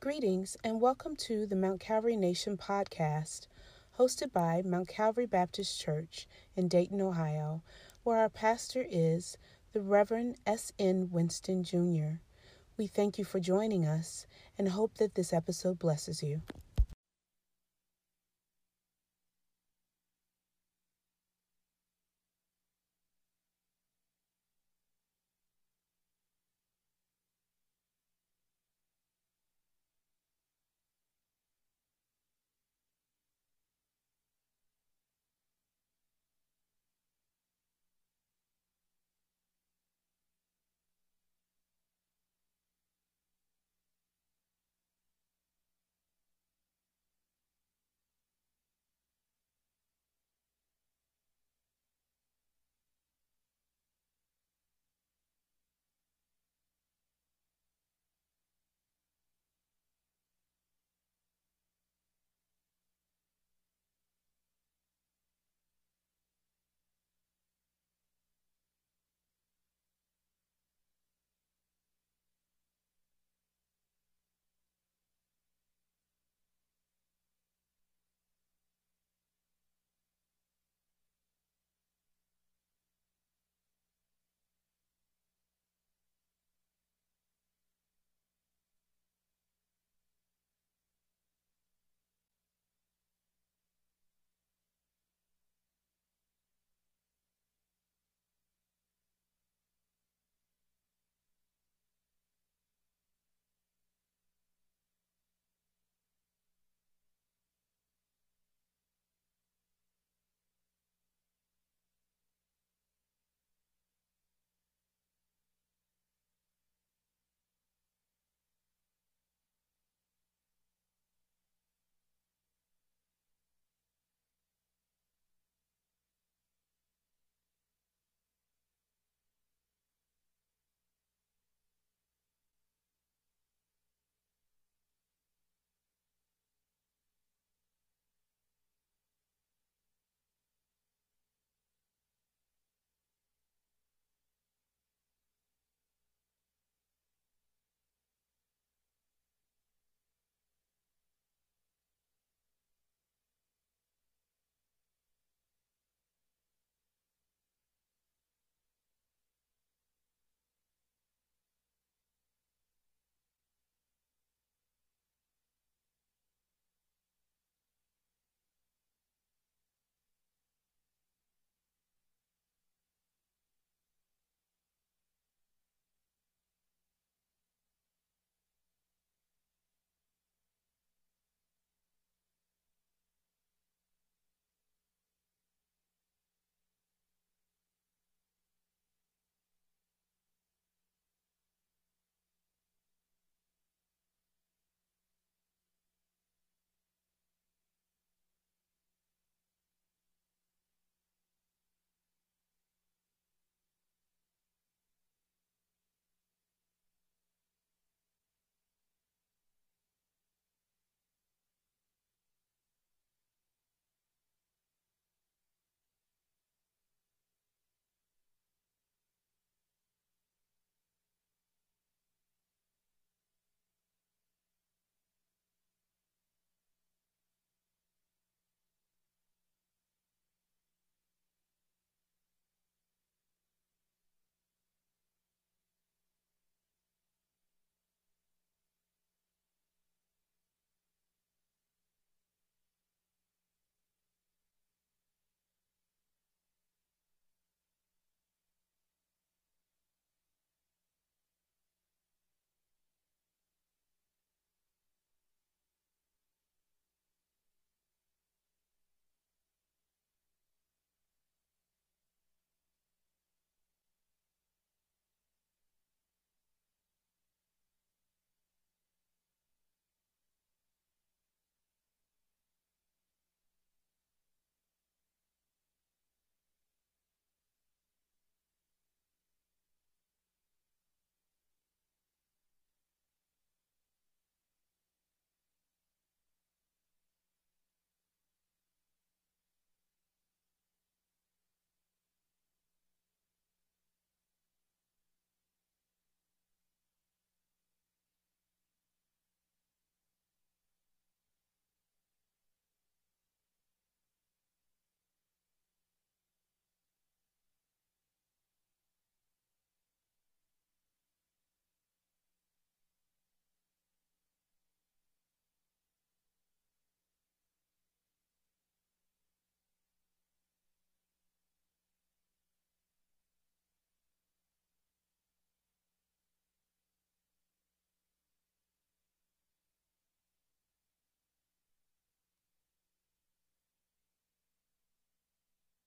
Greetings and welcome to the Mount Calvary Nation podcast, hosted by Mount Calvary Baptist Church in Dayton, Ohio, where our pastor is the Reverend S. N. Winston Jr. We thank you for joining us and hope that this episode blesses you.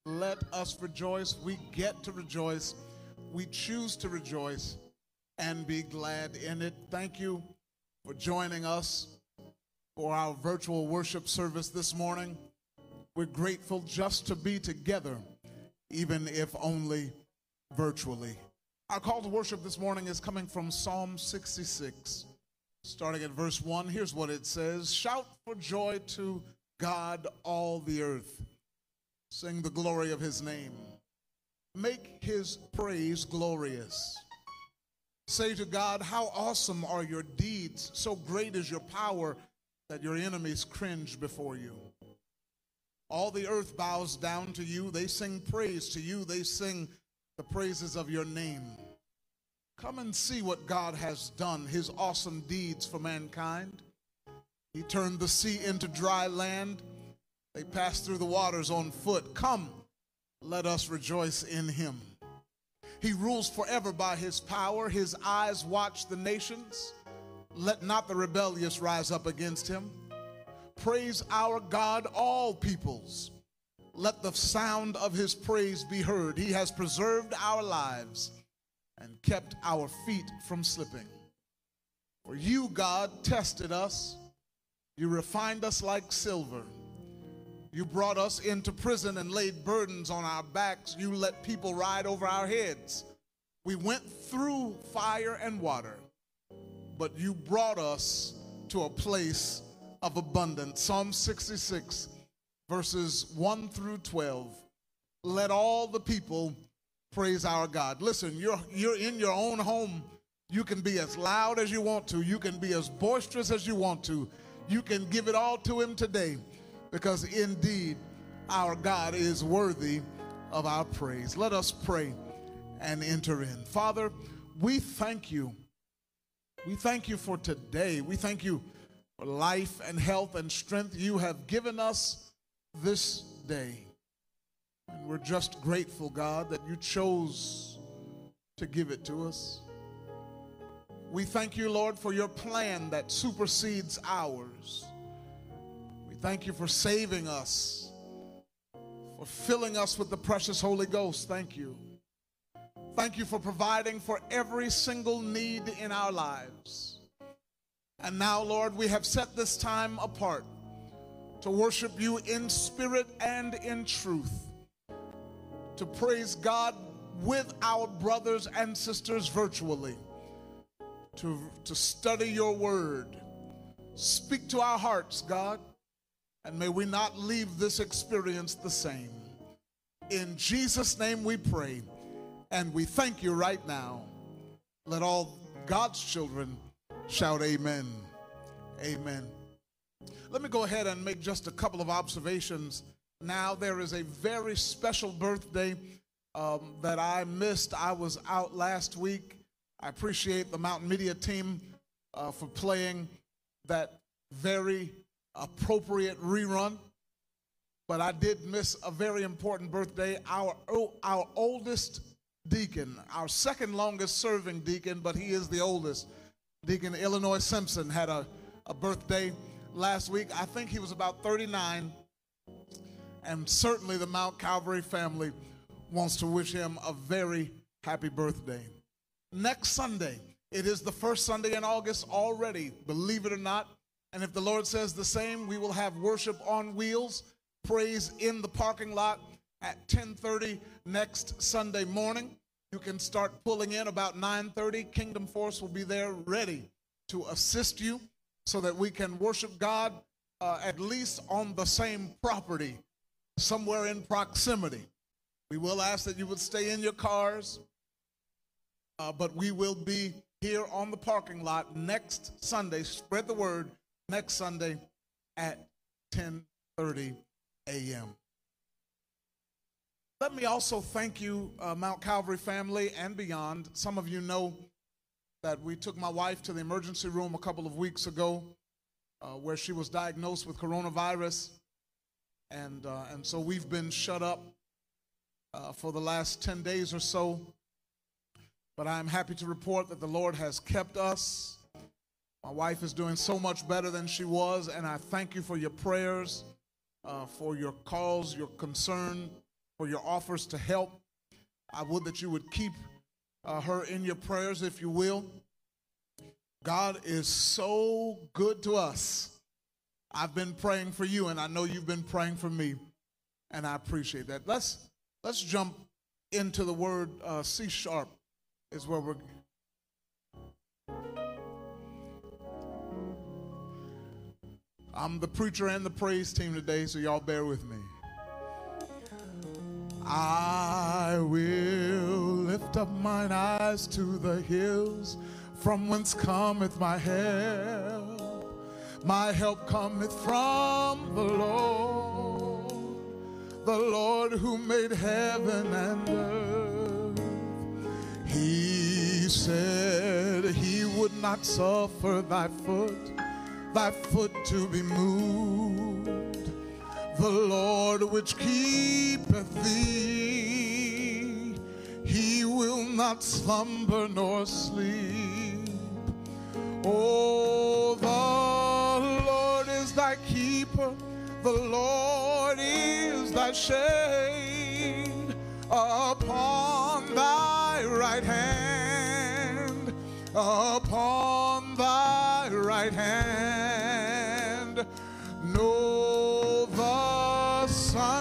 Let us rejoice. We get to rejoice. We choose to rejoice and be glad in it. Thank you for joining us for our virtual worship service this morning. We're grateful just to be together, even if only virtually. Our call to worship this morning is coming from Psalm 66, starting at verse 1. Here's what it says Shout for joy to God, all the earth. Sing the glory of his name. Make his praise glorious. Say to God, How awesome are your deeds! So great is your power that your enemies cringe before you. All the earth bows down to you. They sing praise to you. They sing the praises of your name. Come and see what God has done, his awesome deeds for mankind. He turned the sea into dry land. They passed through the waters on foot. Come, let us rejoice in him. He rules forever by his power. His eyes watch the nations. Let not the rebellious rise up against him. Praise our God, all peoples. Let the sound of his praise be heard. He has preserved our lives and kept our feet from slipping. For you, God, tested us. You refined us like silver. You brought us into prison and laid burdens on our backs. You let people ride over our heads. We went through fire and water, but you brought us to a place of abundance. Psalm 66, verses 1 through 12. Let all the people praise our God. Listen, you're, you're in your own home. You can be as loud as you want to, you can be as boisterous as you want to. You can give it all to Him today because indeed our God is worthy of our praise. Let us pray and enter in. Father, we thank you. We thank you for today. We thank you for life and health and strength you have given us this day. And we're just grateful, God, that you chose to give it to us. We thank you, Lord, for your plan that supersedes ours. Thank you for saving us, for filling us with the precious Holy Ghost. Thank you. Thank you for providing for every single need in our lives. And now, Lord, we have set this time apart to worship you in spirit and in truth, to praise God with our brothers and sisters virtually, to, to study your word. Speak to our hearts, God. And may we not leave this experience the same. In Jesus' name we pray. And we thank you right now. Let all God's children shout amen. Amen. Let me go ahead and make just a couple of observations. Now, there is a very special birthday um, that I missed. I was out last week. I appreciate the Mountain Media team uh, for playing that very appropriate rerun, but I did miss a very important birthday. Our, our oldest deacon, our second longest serving deacon, but he is the oldest, Deacon Illinois Simpson, had a, a birthday last week. I think he was about 39, and certainly the Mount Calvary family wants to wish him a very happy birthday. Next Sunday, it is the first Sunday in August already, believe it or not. And if the Lord says the same, we will have worship on wheels, praise in the parking lot at 10:30 next Sunday morning. You can start pulling in about 9:30. Kingdom Force will be there ready to assist you so that we can worship God uh, at least on the same property, somewhere in proximity. We will ask that you would stay in your cars, uh, but we will be here on the parking lot next Sunday. Spread the word next Sunday at 10:30 a.m. Let me also thank you, uh, Mount Calvary family and beyond. Some of you know that we took my wife to the emergency room a couple of weeks ago, uh, where she was diagnosed with coronavirus, and uh, and so we've been shut up uh, for the last 10 days or so. But I'm happy to report that the Lord has kept us my wife is doing so much better than she was, and I thank you for your prayers, uh, for your calls, your concern for your offers to help. I would that you would keep uh, her in your prayers, if you will. God is so good to us. I've been praying for you, and I know you've been praying for me, and I appreciate that. Let's let's jump into the word uh, C sharp is where we're. I'm the preacher and the praise team today, so y'all bear with me. I will lift up mine eyes to the hills from whence cometh my help. My help cometh from the Lord, the Lord who made heaven and earth. He said he would not suffer thy foot, thy foot to be moved. The Lord which keepeth thee, he will not slumber nor sleep. Oh, the Lord is thy keeper, the Lord is thy shade upon thy right hand, upon thy right hand.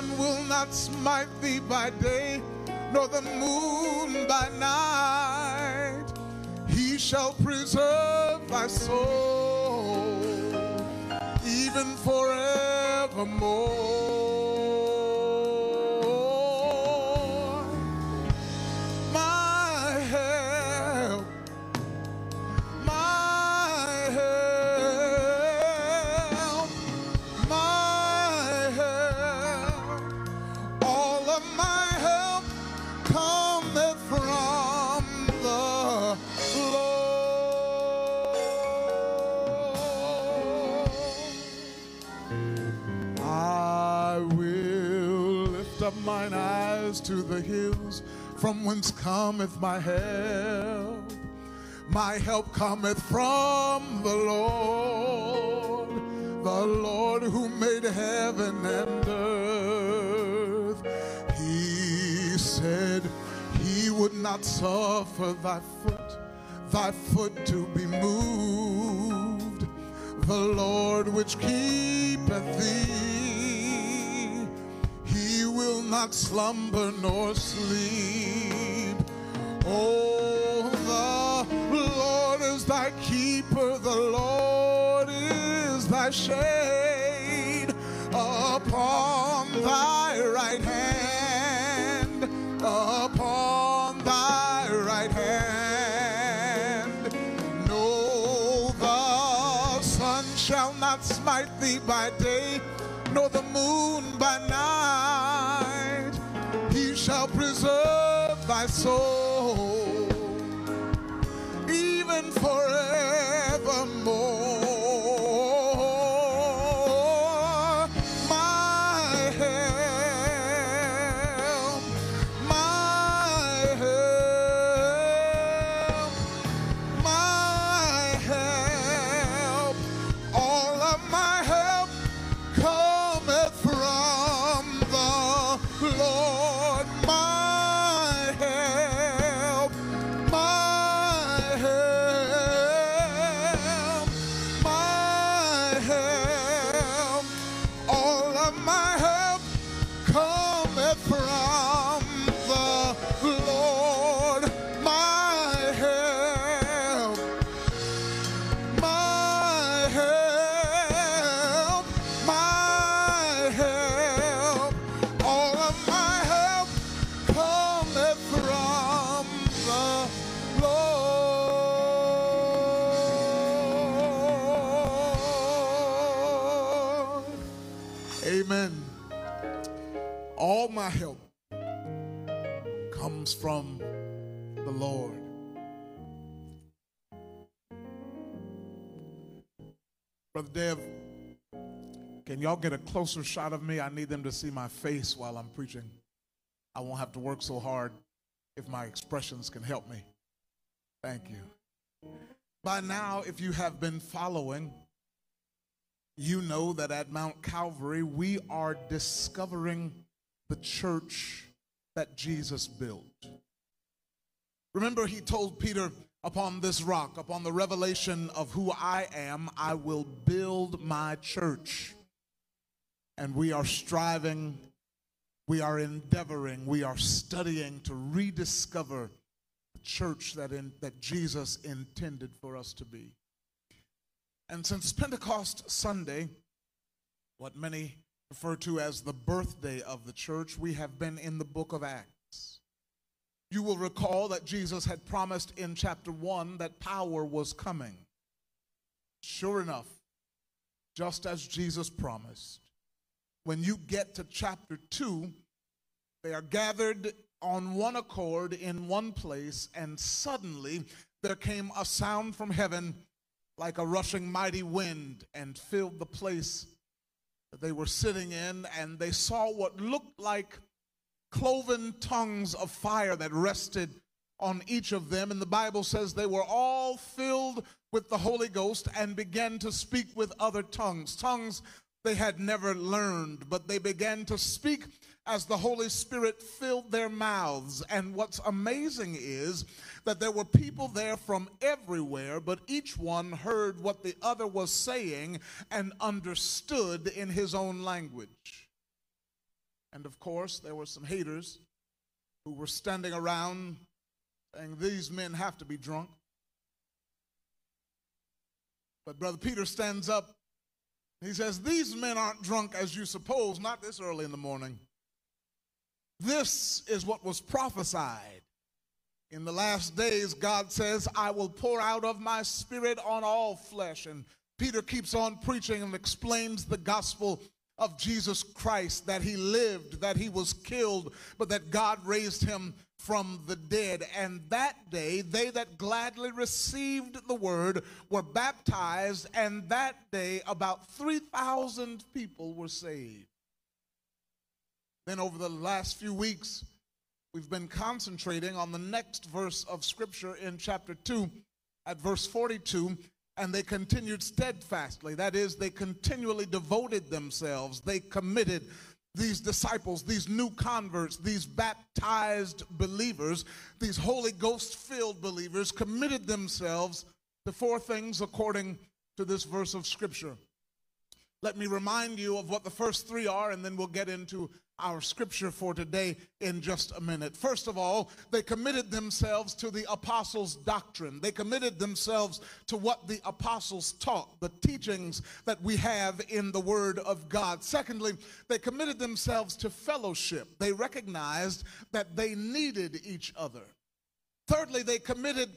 Sun will not smite thee by day, nor the moon by night. He shall preserve thy soul, even forevermore. To the hills, from whence cometh my help. My help cometh from the Lord, the Lord who made heaven and earth. He said he would not suffer thy foot, thy foot to be moved. The Lord which keepeth thee, not slumber nor sleep. Oh, the Lord is thy keeper, the Lord is thy shade upon thy right hand, upon thy right hand. No, the sun shall not smite thee by day, nor the moon by night. Shall preserve thy soul, Brother Dev, can y'all get a closer shot of me? I need them to see my face while I'm preaching. I won't have to work so hard if my expressions can help me. Thank you. By now, if you have been following, you know that at Mount Calvary we are discovering the church that Jesus built. Remember, he told Peter, Upon this rock, upon the revelation of who I am, I will build my church. And we are striving, we are endeavoring, we are studying to rediscover the church that, in, that Jesus intended for us to be. And since Pentecost Sunday, what many refer to as the birthday of the church, we have been in the book of Acts. You will recall that Jesus had promised in chapter 1 that power was coming. Sure enough, just as Jesus promised, when you get to chapter 2, they are gathered on one accord in one place, and suddenly there came a sound from heaven like a rushing mighty wind and filled the place that they were sitting in, and they saw what looked like cloven tongues of fire that rested on each of them. And the Bible says they were all filled with the Holy Ghost and began to speak with other tongues, tongues they had never learned, but they began to speak as the Holy Spirit filled their mouths. And what's amazing is that there were people there from everywhere, but each one heard what the other was saying and understood in his own language. And of course, there were some haters who were standing around saying, These men have to be drunk. But Brother Peter stands up. He says, These men aren't drunk as you suppose, not this early in the morning. This is what was prophesied. In the last days, God says, I will pour out of my spirit on all flesh. And Peter keeps on preaching and explains the gospel of Jesus Christ that he lived, that he was killed, but that God raised him from the dead. And that day, they that gladly received the word were baptized, and that day, about 3,000 people were saved. Then, over the last few weeks, we've been concentrating on the next verse of Scripture in chapter 2 at verse 42. And they continued steadfastly. That is, they continually devoted themselves. They committed these disciples, these new converts, these baptized believers, these Holy Ghost filled believers committed themselves to four things according to this verse of Scripture. Let me remind you of what the first three are, and then we'll get into our scripture for today in just a minute. First of all, they committed themselves to the apostles' doctrine. They committed themselves to what the apostles taught, the teachings that we have in the Word of God. Secondly, they committed themselves to fellowship. They recognized that they needed each other. Thirdly, they committed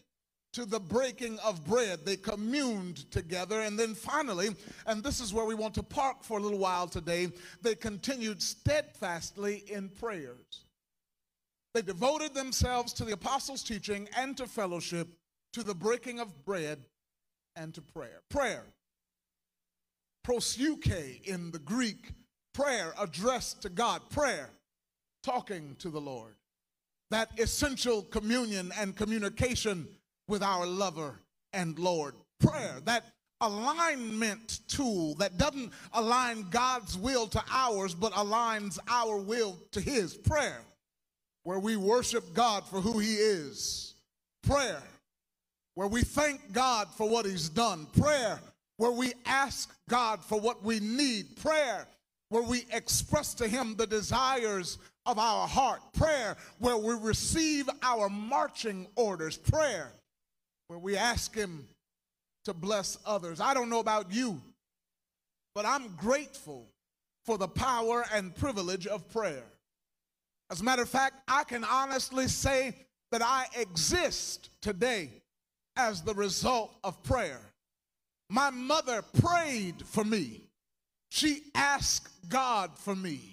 to the breaking of bread. They communed together. And then finally, and this is where we want to park for a little while today, they continued steadfastly in prayers. They devoted themselves to the apostles' teaching and to fellowship, to the breaking of bread and to prayer. Prayer. Proseuche in the Greek, prayer addressed to God, prayer, talking to the Lord. That essential communion and communication with our lover and Lord. Prayer, that alignment tool that doesn't align God's will to ours, but aligns our will to His. Prayer, where we worship God for who He is. Prayer, where we thank God for what He's done. Prayer, where we ask God for what we need. Prayer, where we express to Him the desires of our heart. Prayer, where we receive our marching orders. Prayer, where we ask Him to bless others. I don't know about you, but I'm grateful for the power and privilege of prayer. As a matter of fact, I can honestly say that I exist today as the result of prayer. My mother prayed for me. She asked God for me.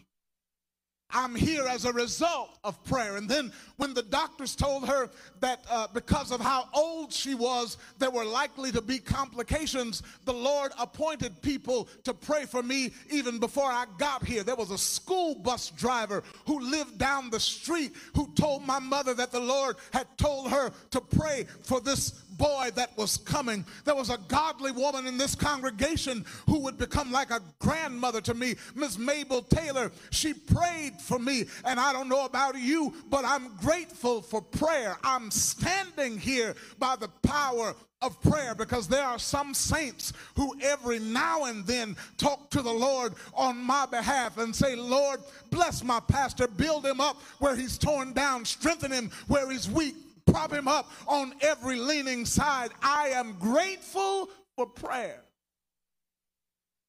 I'm here as a result of prayer. And then when the doctors told her that uh, because of how old she was, there were likely to be complications, the Lord appointed people to pray for me even before I got here. There was a school bus driver who lived down the street who told my mother that the Lord had told her to pray for this boy that was coming. There was a godly woman in this congregation who would become like a grandmother to me, Miss Mabel Taylor. She prayed for me, and I don't know about you, but I'm grateful for prayer. I'm standing here by the power of prayer because there are some saints who every now and then talk to the Lord on my behalf and say, Lord, bless my pastor, build him up where he's torn down, strengthen him where he's weak, prop him up on every leaning side. I am grateful for prayer.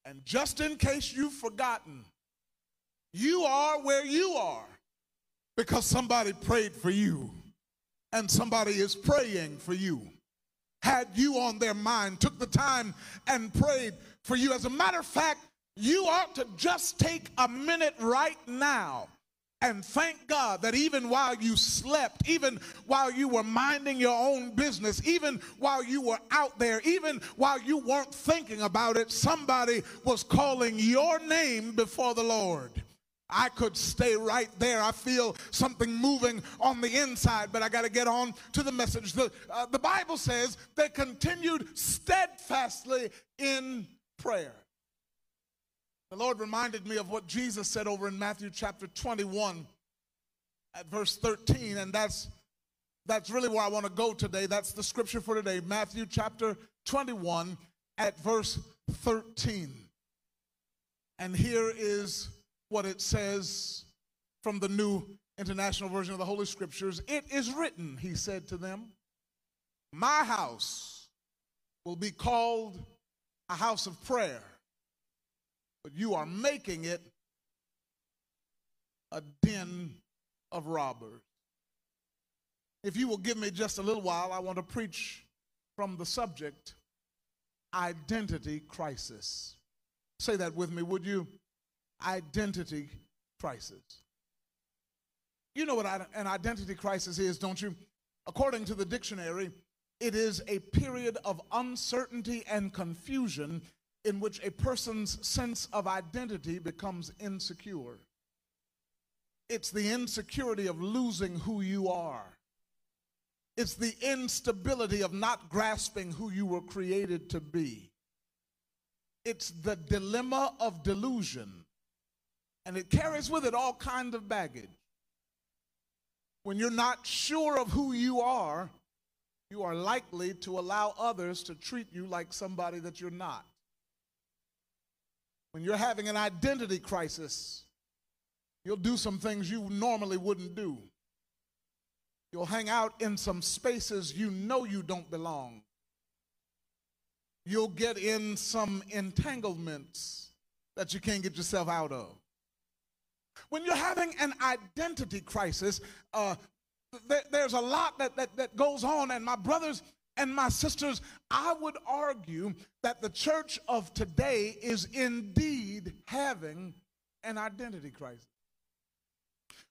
And just in case you've forgotten, you are where you are because somebody prayed for you and somebody is praying for you had you on their mind, took the time and prayed for you. As a matter of fact, you ought to just take a minute right now and thank God that even while you slept, even while you were minding your own business, even while you were out there, even while you weren't thinking about it, somebody was calling your name before the Lord. I could stay right there. I feel something moving on the inside, but I got to get on to the message. The, uh, the Bible says they continued steadfastly in prayer. The Lord reminded me of what Jesus said over in Matthew chapter 21 at verse 13, and that's that's really where I want to go today. That's the scripture for today. Matthew chapter 21 at verse 13. And here is what it says from the New International Version of the Holy Scriptures. It is written, he said to them, My house will be called a house of prayer, but you are making it a den of robbers. If you will give me just a little while, I want to preach from the subject identity crisis. Say that with me, would you? identity crisis. You know what an identity crisis is, don't you? According to the dictionary, it is a period of uncertainty and confusion in which a person's sense of identity becomes insecure. It's the insecurity of losing who you are. It's the instability of not grasping who you were created to be. It's the dilemma of delusion and it carries with it all kinds of baggage. When you're not sure of who you are, you are likely to allow others to treat you like somebody that you're not. When you're having an identity crisis, you'll do some things you normally wouldn't do. You'll hang out in some spaces you know you don't belong. You'll get in some entanglements that you can't get yourself out of. When you're having an identity crisis, uh, th- there's a lot that, that, that goes on, and my brothers and my sisters, I would argue that the church of today is indeed having an identity crisis.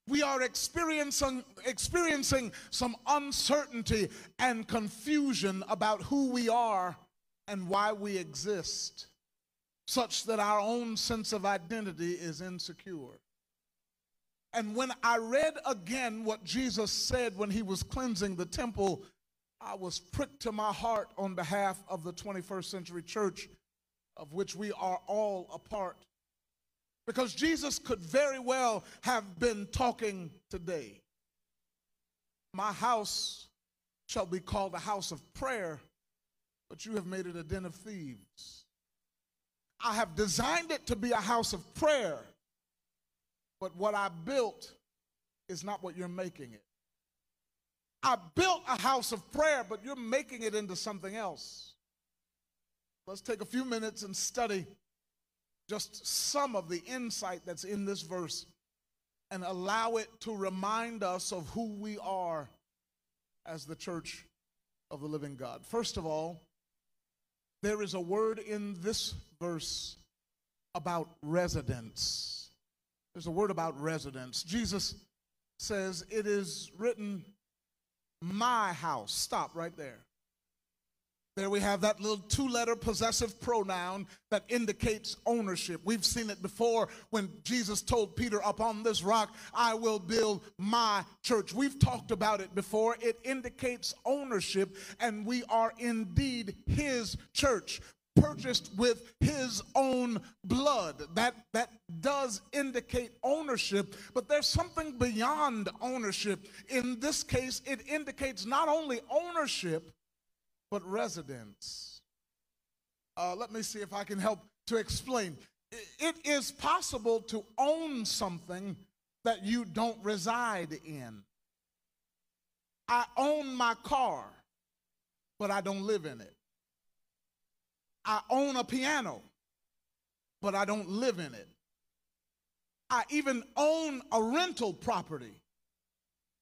We are experiencing, experiencing some uncertainty and confusion about who we are and why we exist, such that our own sense of identity is insecure. And when I read again what Jesus said when he was cleansing the temple, I was pricked to my heart on behalf of the 21st century church, of which we are all a part. Because Jesus could very well have been talking today. My house shall be called a house of prayer, but you have made it a den of thieves. I have designed it to be a house of prayer but what I built is not what you're making it. I built a house of prayer, but you're making it into something else. Let's take a few minutes and study just some of the insight that's in this verse and allow it to remind us of who we are as the church of the living God. First of all, there is a word in this verse about residence. There's a word about residence. Jesus says, It is written, my house. Stop right there. There we have that little two letter possessive pronoun that indicates ownership. We've seen it before when Jesus told Peter, Upon this rock I will build my church. We've talked about it before. It indicates ownership, and we are indeed his church purchased with his own blood. That, that does indicate ownership, but there's something beyond ownership. In this case, it indicates not only ownership, but residence. Uh, let me see if I can help to explain. It is possible to own something that you don't reside in. I own my car, but I don't live in it. I own a piano, but I don't live in it. I even own a rental property,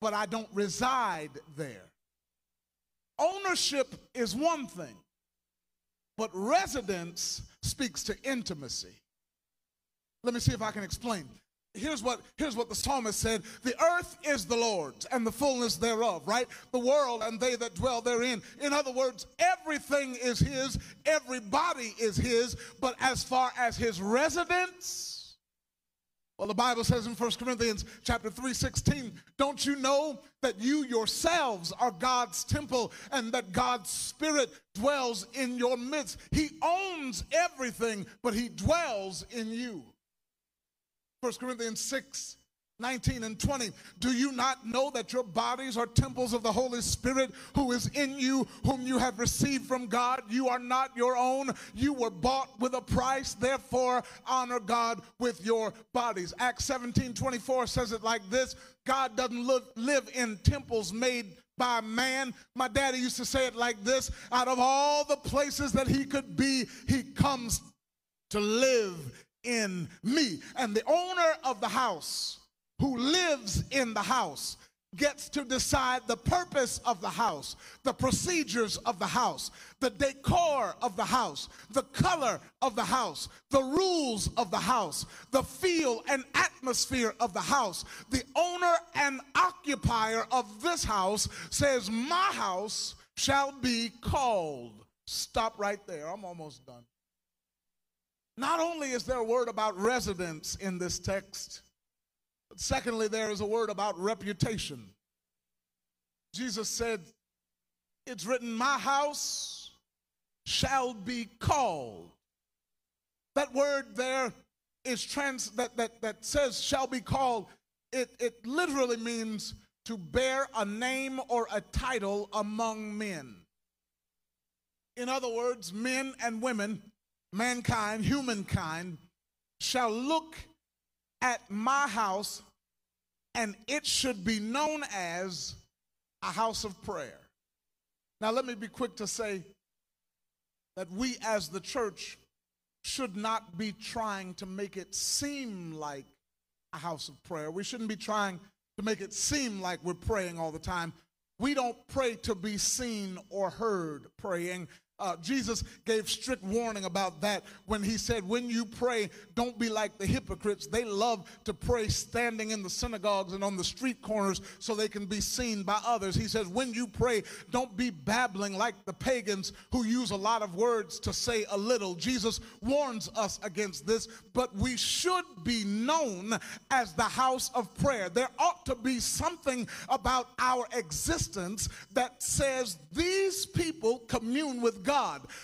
but I don't reside there. Ownership is one thing, but residence speaks to intimacy. Let me see if I can explain here's what here's what the psalmist said. The earth is the lord's and the fullness thereof right? The world and they that dwell therein. In other words everything is his everybody is his but as far as his residence well the bible says in 1 corinthians chapter 3 16 don't you know that you yourselves are god's temple and that god's spirit dwells in your midst? He owns everything but he dwells in you 1 Corinthians 6 19 and 20. Do you not know that your bodies are temples of the Holy Spirit who is in you, whom you have received from God? You are not your own. You were bought with a price. Therefore, honor God with your bodies. Acts 17 24 says it like this God doesn't live, live in temples made by man. My daddy used to say it like this out of all the places that he could be, he comes to live in me. And the owner of the house who lives in the house gets to decide the purpose of the house, the procedures of the house, the decor of the house, the color of the house, the rules of the house, the feel and atmosphere of the house. The owner and occupier of this house says, My house shall be called. Stop right there. I'm almost done. Not only is there a word about residence in this text, but secondly, there is a word about reputation. Jesus said, It's written, My house shall be called. That word there is trans that, that, that says shall be called, it, it literally means to bear a name or a title among men. In other words, men and women mankind, humankind, shall look at my house and it should be known as a house of prayer. Now, let me be quick to say that we as the church should not be trying to make it seem like a house of prayer. We shouldn't be trying to make it seem like we're praying all the time. We don't pray to be seen or heard praying. Uh, Jesus gave strict warning about that when he said, When you pray, don't be like the hypocrites. They love to pray standing in the synagogues and on the street corners so they can be seen by others. He says, When you pray, don't be babbling like the pagans who use a lot of words to say a little. Jesus warns us against this, but we should be known as the house of prayer. There ought to be something about our existence that says these people commune with God.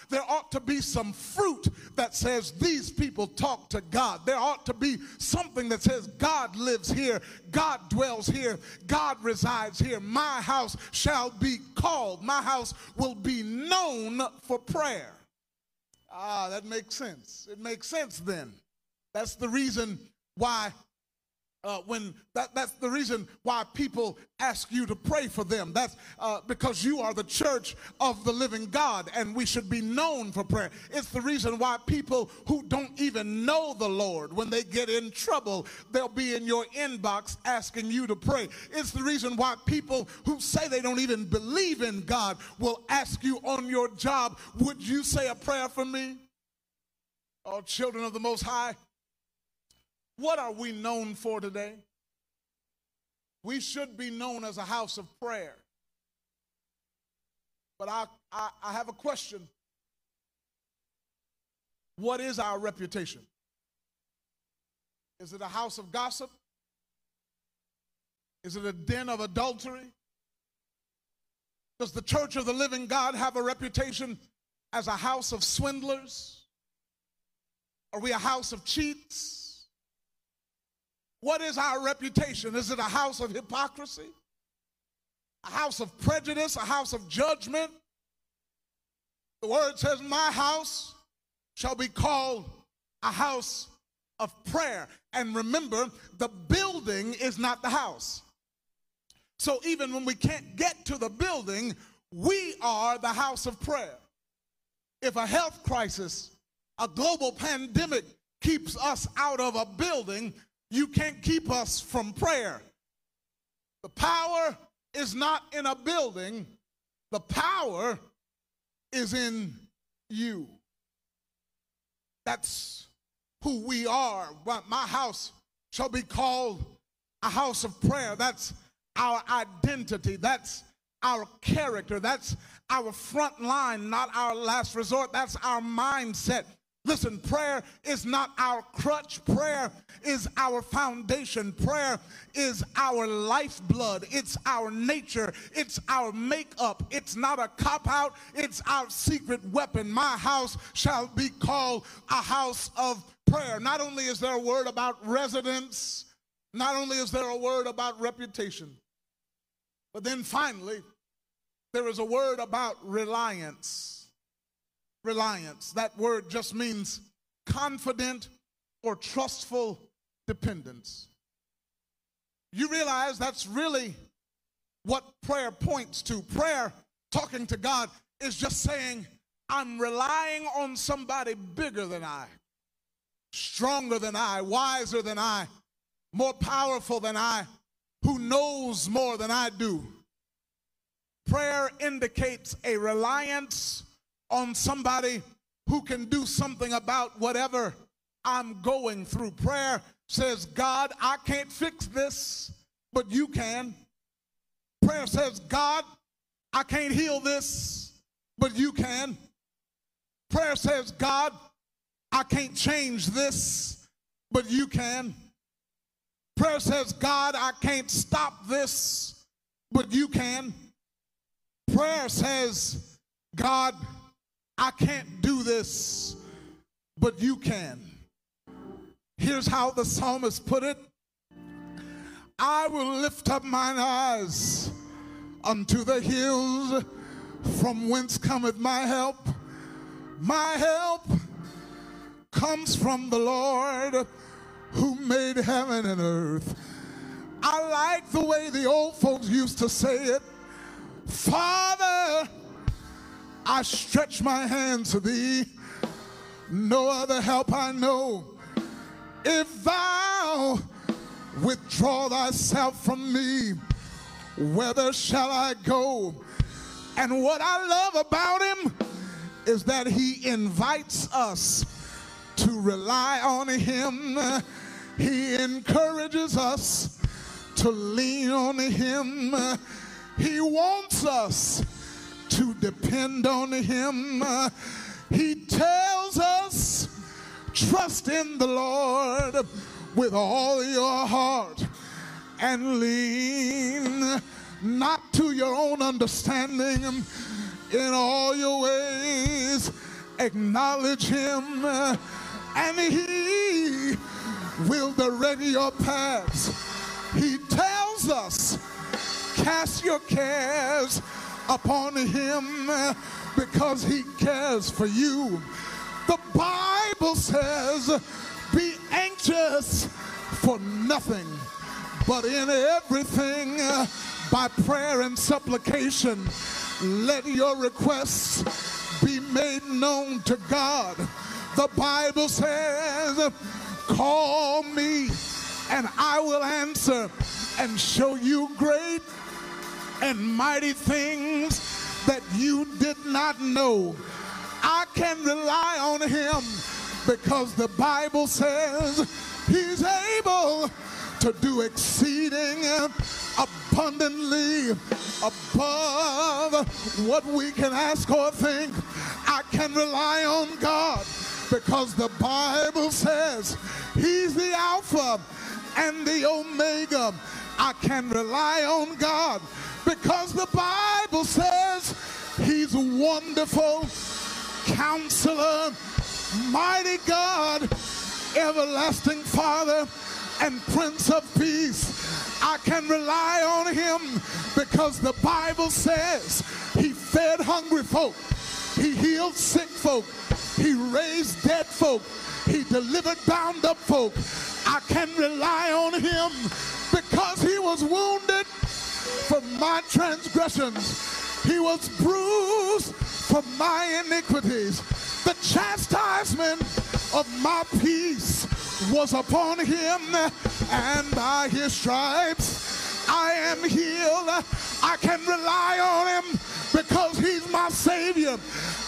There ought to be some fruit that says these people talk to God. There ought to be something that says God lives here, God dwells here, God resides here. My house shall be called, my house will be known for prayer. Ah, that makes sense. It makes sense then. That's the reason why uh, when that, that's the reason why people ask you to pray for them. That's uh, because you are the church of the living God and we should be known for prayer. It's the reason why people who don't even know the Lord, when they get in trouble, they'll be in your inbox asking you to pray. It's the reason why people who say they don't even believe in God will ask you on your job, Would you say a prayer for me? Oh, children of the Most High, what are we known for today? We should be known as a house of prayer. But I, I, I have a question. What is our reputation? Is it a house of gossip? Is it a den of adultery? Does the church of the living God have a reputation as a house of swindlers? Are we a house of cheats? What is our reputation? Is it a house of hypocrisy? A house of prejudice? A house of judgment? The word says, My house shall be called a house of prayer. And remember, the building is not the house. So even when we can't get to the building, we are the house of prayer. If a health crisis, a global pandemic keeps us out of a building, you can't keep us from prayer. The power is not in a building, the power is in you. That's who we are. My house shall be called a house of prayer. That's our identity. That's our character. That's our front line, not our last resort. That's our mindset. Listen, prayer is not our crutch. Prayer is our foundation. Prayer is our lifeblood. It's our nature. It's our makeup. It's not a cop out. It's our secret weapon. My house shall be called a house of prayer. Not only is there a word about residence, not only is there a word about reputation, but then finally, there is a word about reliance. Reliance. That word just means confident or trustful dependence. You realize that's really what prayer points to. Prayer, talking to God, is just saying, I'm relying on somebody bigger than I, stronger than I, wiser than I, more powerful than I, who knows more than I do. Prayer indicates a reliance on somebody who can do something about whatever I'm going through. Prayer says, God, I can't fix this, but you can. Prayer says, God, I can't heal this, but you can. Prayer says, God, I can't change this, but you can. Prayer says, God, I can't stop this, but you can. Prayer says, God, I can't do this, but you can. Here's how the psalmist put it I will lift up mine eyes unto the hills from whence cometh my help. My help comes from the Lord who made heaven and earth. I like the way the old folks used to say it. Father, I stretch my hand to thee. No other help I know. If thou withdraw thyself from me, whither shall I go? And what I love about him is that he invites us to rely on him he encourages us to lean on Him. He wants us to depend on Him. He tells us, trust in the Lord with all your heart and lean not to your own understanding in all your ways. Acknowledge Him, and He will direct your paths. He tells us, cast your cares upon him because he cares for you. The Bible says, be anxious for nothing, but in everything by prayer and supplication, let your requests be made known to God. The Bible says, Call me, and I will answer and show you great and mighty things that you did not know. I can rely on him because the Bible says he's able to do exceeding abundantly above what we can ask or think. I can rely on God because the Bible says He's the Alpha and the Omega. I can rely on God because the Bible says He's wonderful, counselor, mighty God, everlasting Father, and Prince of Peace. I can rely on him because the Bible says he fed hungry folk, he healed sick folk, he raised dead folk, he delivered bound up folk. I can rely on him because he was wounded for my transgressions, he was bruised for my iniquities. The chastisement of my peace was upon him, and by his stripes I am healed. I can rely on him because he's my Savior.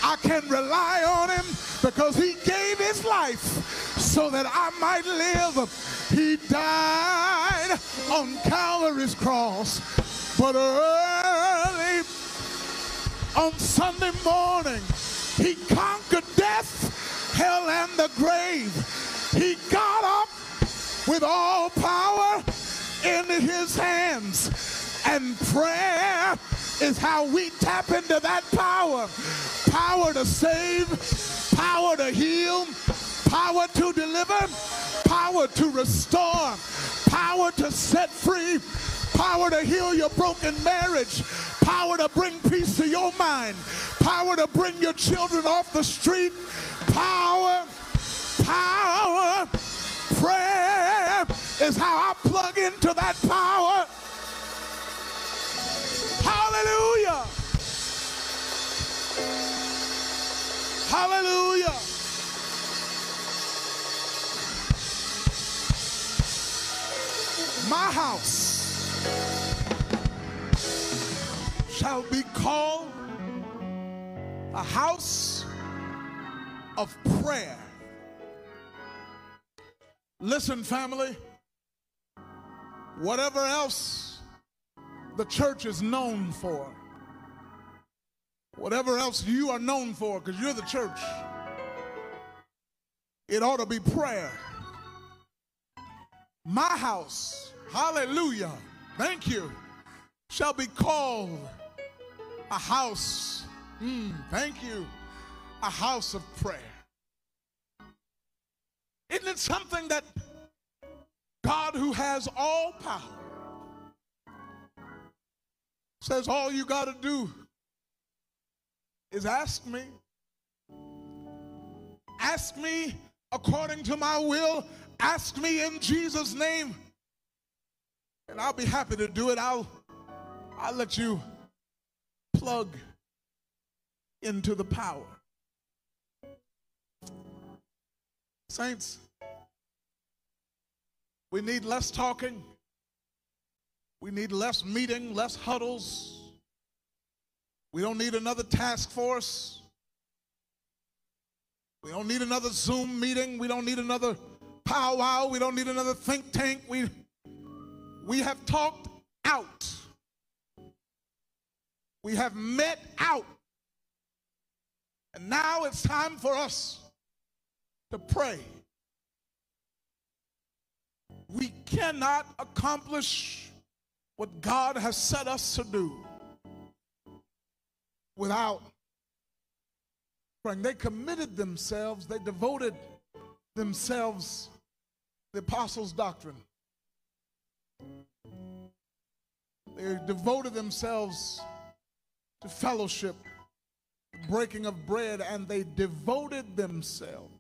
I can rely on him because he gave his life so that I might live. He died on Calvary's cross, but early on Sunday morning, he conquered death, hell, and the grave. He got up with all power in his hands. And prayer is how we tap into that power. Power to save, power to heal, power to deliver, power to restore, power to set free, power to heal your broken marriage, power to bring peace to your mind, power to bring your children off the street, power, power. Prayer is how I plug into that power. Hallelujah. Hallelujah. My house shall be called a house of prayer. Listen, family, whatever else the church is known for, whatever else you are known for, because you're the church, it ought to be prayer. My house, hallelujah, thank you, shall be called a house, mm, thank you, a house of prayer. Isn't it something that God, who has all power, says all you got to do is ask me? Ask me according to my will. Ask me in Jesus' name. And I'll be happy to do it. I'll, I'll let you plug into the power. Saints, we need less talking. We need less meeting, less huddles. We don't need another task force. We don't need another Zoom meeting. We don't need another powwow. We don't need another think tank. We, we have talked out. We have met out. And now it's time for us to pray. We cannot accomplish what God has set us to do without praying. They committed themselves, they devoted themselves the apostles' doctrine. They devoted themselves to fellowship, breaking of bread, and they devoted themselves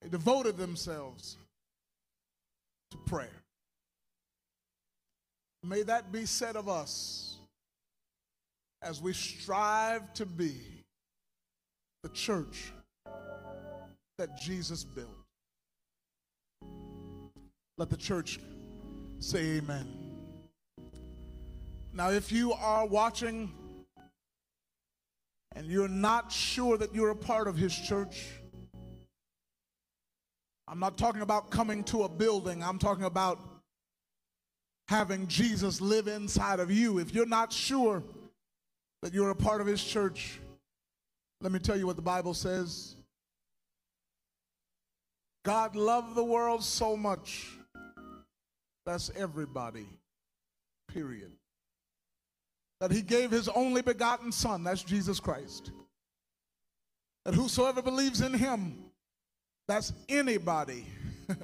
they devoted themselves to prayer. May that be said of us as we strive to be the church that Jesus built. Let the church say amen. Now, if you are watching and you're not sure that you're a part of his church, I'm not talking about coming to a building. I'm talking about having Jesus live inside of you. If you're not sure that you're a part of his church, let me tell you what the Bible says. God loved the world so much. That's everybody, period. That he gave his only begotten Son, that's Jesus Christ. That whosoever believes in him, that's anybody,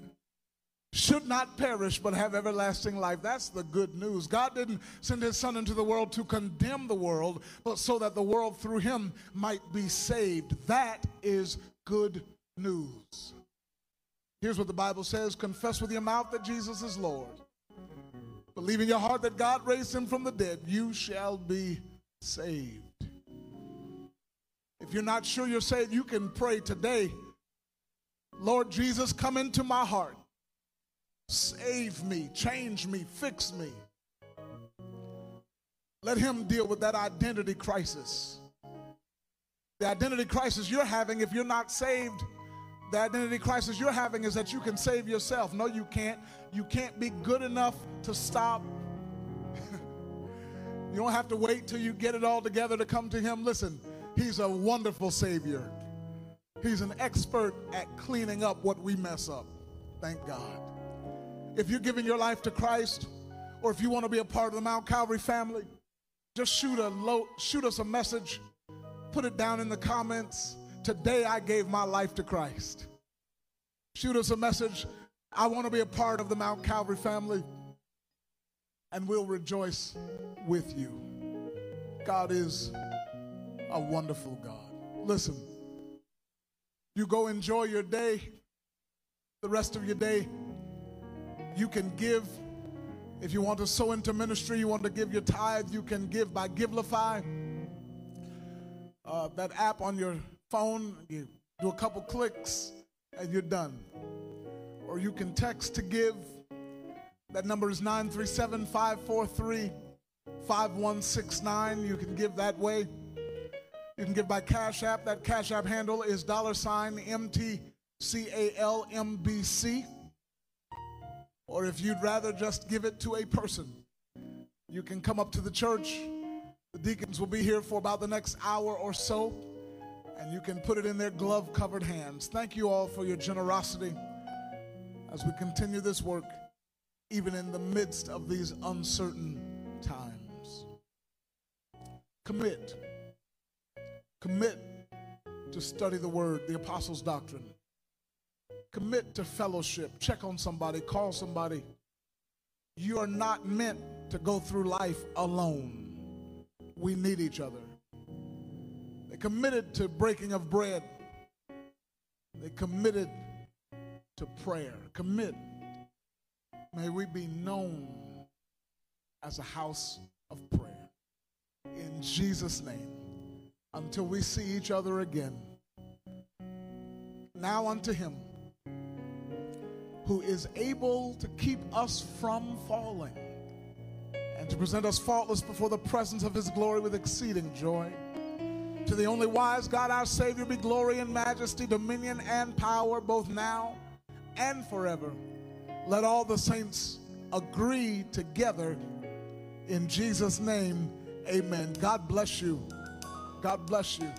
should not perish but have everlasting life. That's the good news. God didn't send his son into the world to condemn the world, but so that the world through him might be saved. That is good news. Here's what the Bible says confess with your mouth that Jesus is Lord. Believe in your heart that God raised him from the dead, you shall be saved. If you're not sure you're saved, you can pray today. Lord Jesus, come into my heart. Save me, change me, fix me. Let Him deal with that identity crisis. The identity crisis you're having if you're not saved, the identity crisis you're having is that you can save yourself. No, you can't. You can't be good enough to stop. you don't have to wait till you get it all together to come to Him. Listen, He's a wonderful Savior. He's an expert at cleaning up what we mess up. Thank God. If you're giving your life to Christ, or if you want to be a part of the Mount Calvary family, just shoot a low, shoot us a message. Put it down in the comments. Today I gave my life to Christ. Shoot us a message. I want to be a part of the Mount Calvary family. And we'll rejoice with you. God is a wonderful God. Listen, you go enjoy your day, the rest of your day. You can give. If you want to sow into ministry, you want to give your tithe, you can give by Givelify. Uh, that app on your phone, you do a couple clicks and you're done. Or you can text to give. That number is 937 543 5169. You can give that way. You can give by Cash App. That Cash App handle is dollar sign MTCALMBC. Or if you'd rather just give it to a person, you can come up to the church. The deacons will be here for about the next hour or so, and you can put it in their glove covered hands. Thank you all for your generosity as we continue this work, even in the midst of these uncertain times. Commit. Commit to study the word, the apostles' doctrine. Commit to fellowship. Check on somebody, call somebody. You are not meant to go through life alone. We need each other. They committed to breaking of bread. They committed to prayer. Commit. May we be known as a house of prayer. In Jesus' name. Until we see each other again. Now unto him who is able to keep us from falling and to present us faultless before the presence of his glory with exceeding joy. To the only wise God, our Savior, be glory and majesty, dominion and power, both now and forever. Let all the saints agree together in Jesus' name. Amen. God bless you. God bless you.